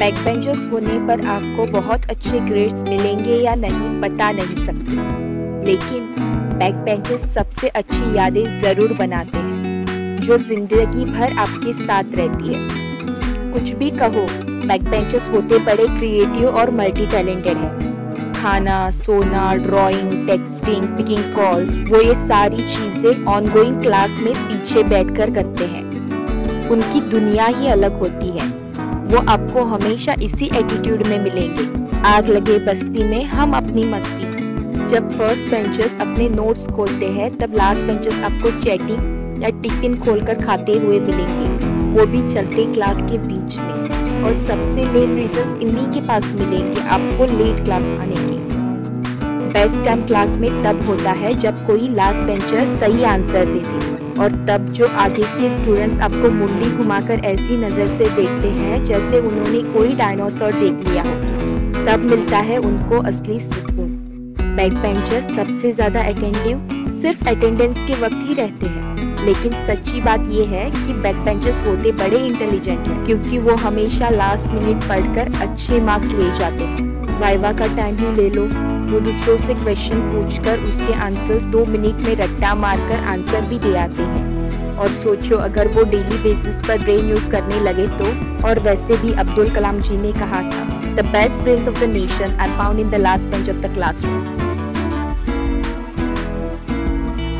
Back benchers होने पर आपको बहुत अच्छे ग्रेड्स मिलेंगे या नहीं बता नहीं सकते। लेकिन बैक बेंचर्स सबसे अच्छी यादें ज़रूर बनाते हैं, जो ज़िंदगी भर आपके साथ रहती है। कुछ भी कहो बैक बेंचर्स होते बड़े क्रिएटिव और मल्टी टैलेंटेड है। खाना, सोना ड्राइंग टेक्सटिंग पिकिंग कॉल्स वो ये सारी चीज़ें ऑनगोइंग क्लास में पीछे बैठकर करते हैं। उनकी दुनिया ही अलग होती है। वो आपको हमेशा इसी एटीट्यूड में मिलेंगे। आग लगे बस्ती में हम अपनी मस्ती। जब फ़र्स्ट बेंचर्स अपने नोट्स खोलते हैं, तब लास्ट बेंचर्स आपको चैटिंग या टिफ़िन खोलकर खाते हुए मिलेंगे। वो भी चलते क्लास के बीच में। और सबसे लेट रीजंस इन्हीं के पास मिलेंगे, आपको लेट क्लास आने के। बेस्ट टाइम क्लास में तब होता है जब कोई लास्ट बेंचर सही आंसर देते और तब जो आगे के स्टूडेंट्स आपको मुंडी घुमाकर ऐसी नज़र से देखते हैं, जैसे उन्होंने कोई डायनासोर देख लिया हो। तब मिलता है उनको असली सुकून। बैक बेंचर सबसे ज़्यादा अटेंटिव सिर्फ़ अटेंडेंस के वक्त ही रहते हैं। लेकिन सच्ची बात यह है कि बैक बेंचर्स होते बड़े इंटेलिजेंट हैं, क्योंकि वो हमेशा लास्ट मिनट पढ़कर अच्छे मार्क्स ले जाते हैं। वाइवा का टाइम ही ले लो। वो दूसरों से क्वेश्चन पूछकर उसके आंसर्स दो मिनट में रट्टा मारकर आंसर भी दे आते हैं। और सोचो, अगर वो डेली बेसिस पर ब्रेन यूज़ करने लगे तो और वैसे भी अब्दुल कलाम जी ने कहा था the best brains of the nation are found in the last bench of the classroom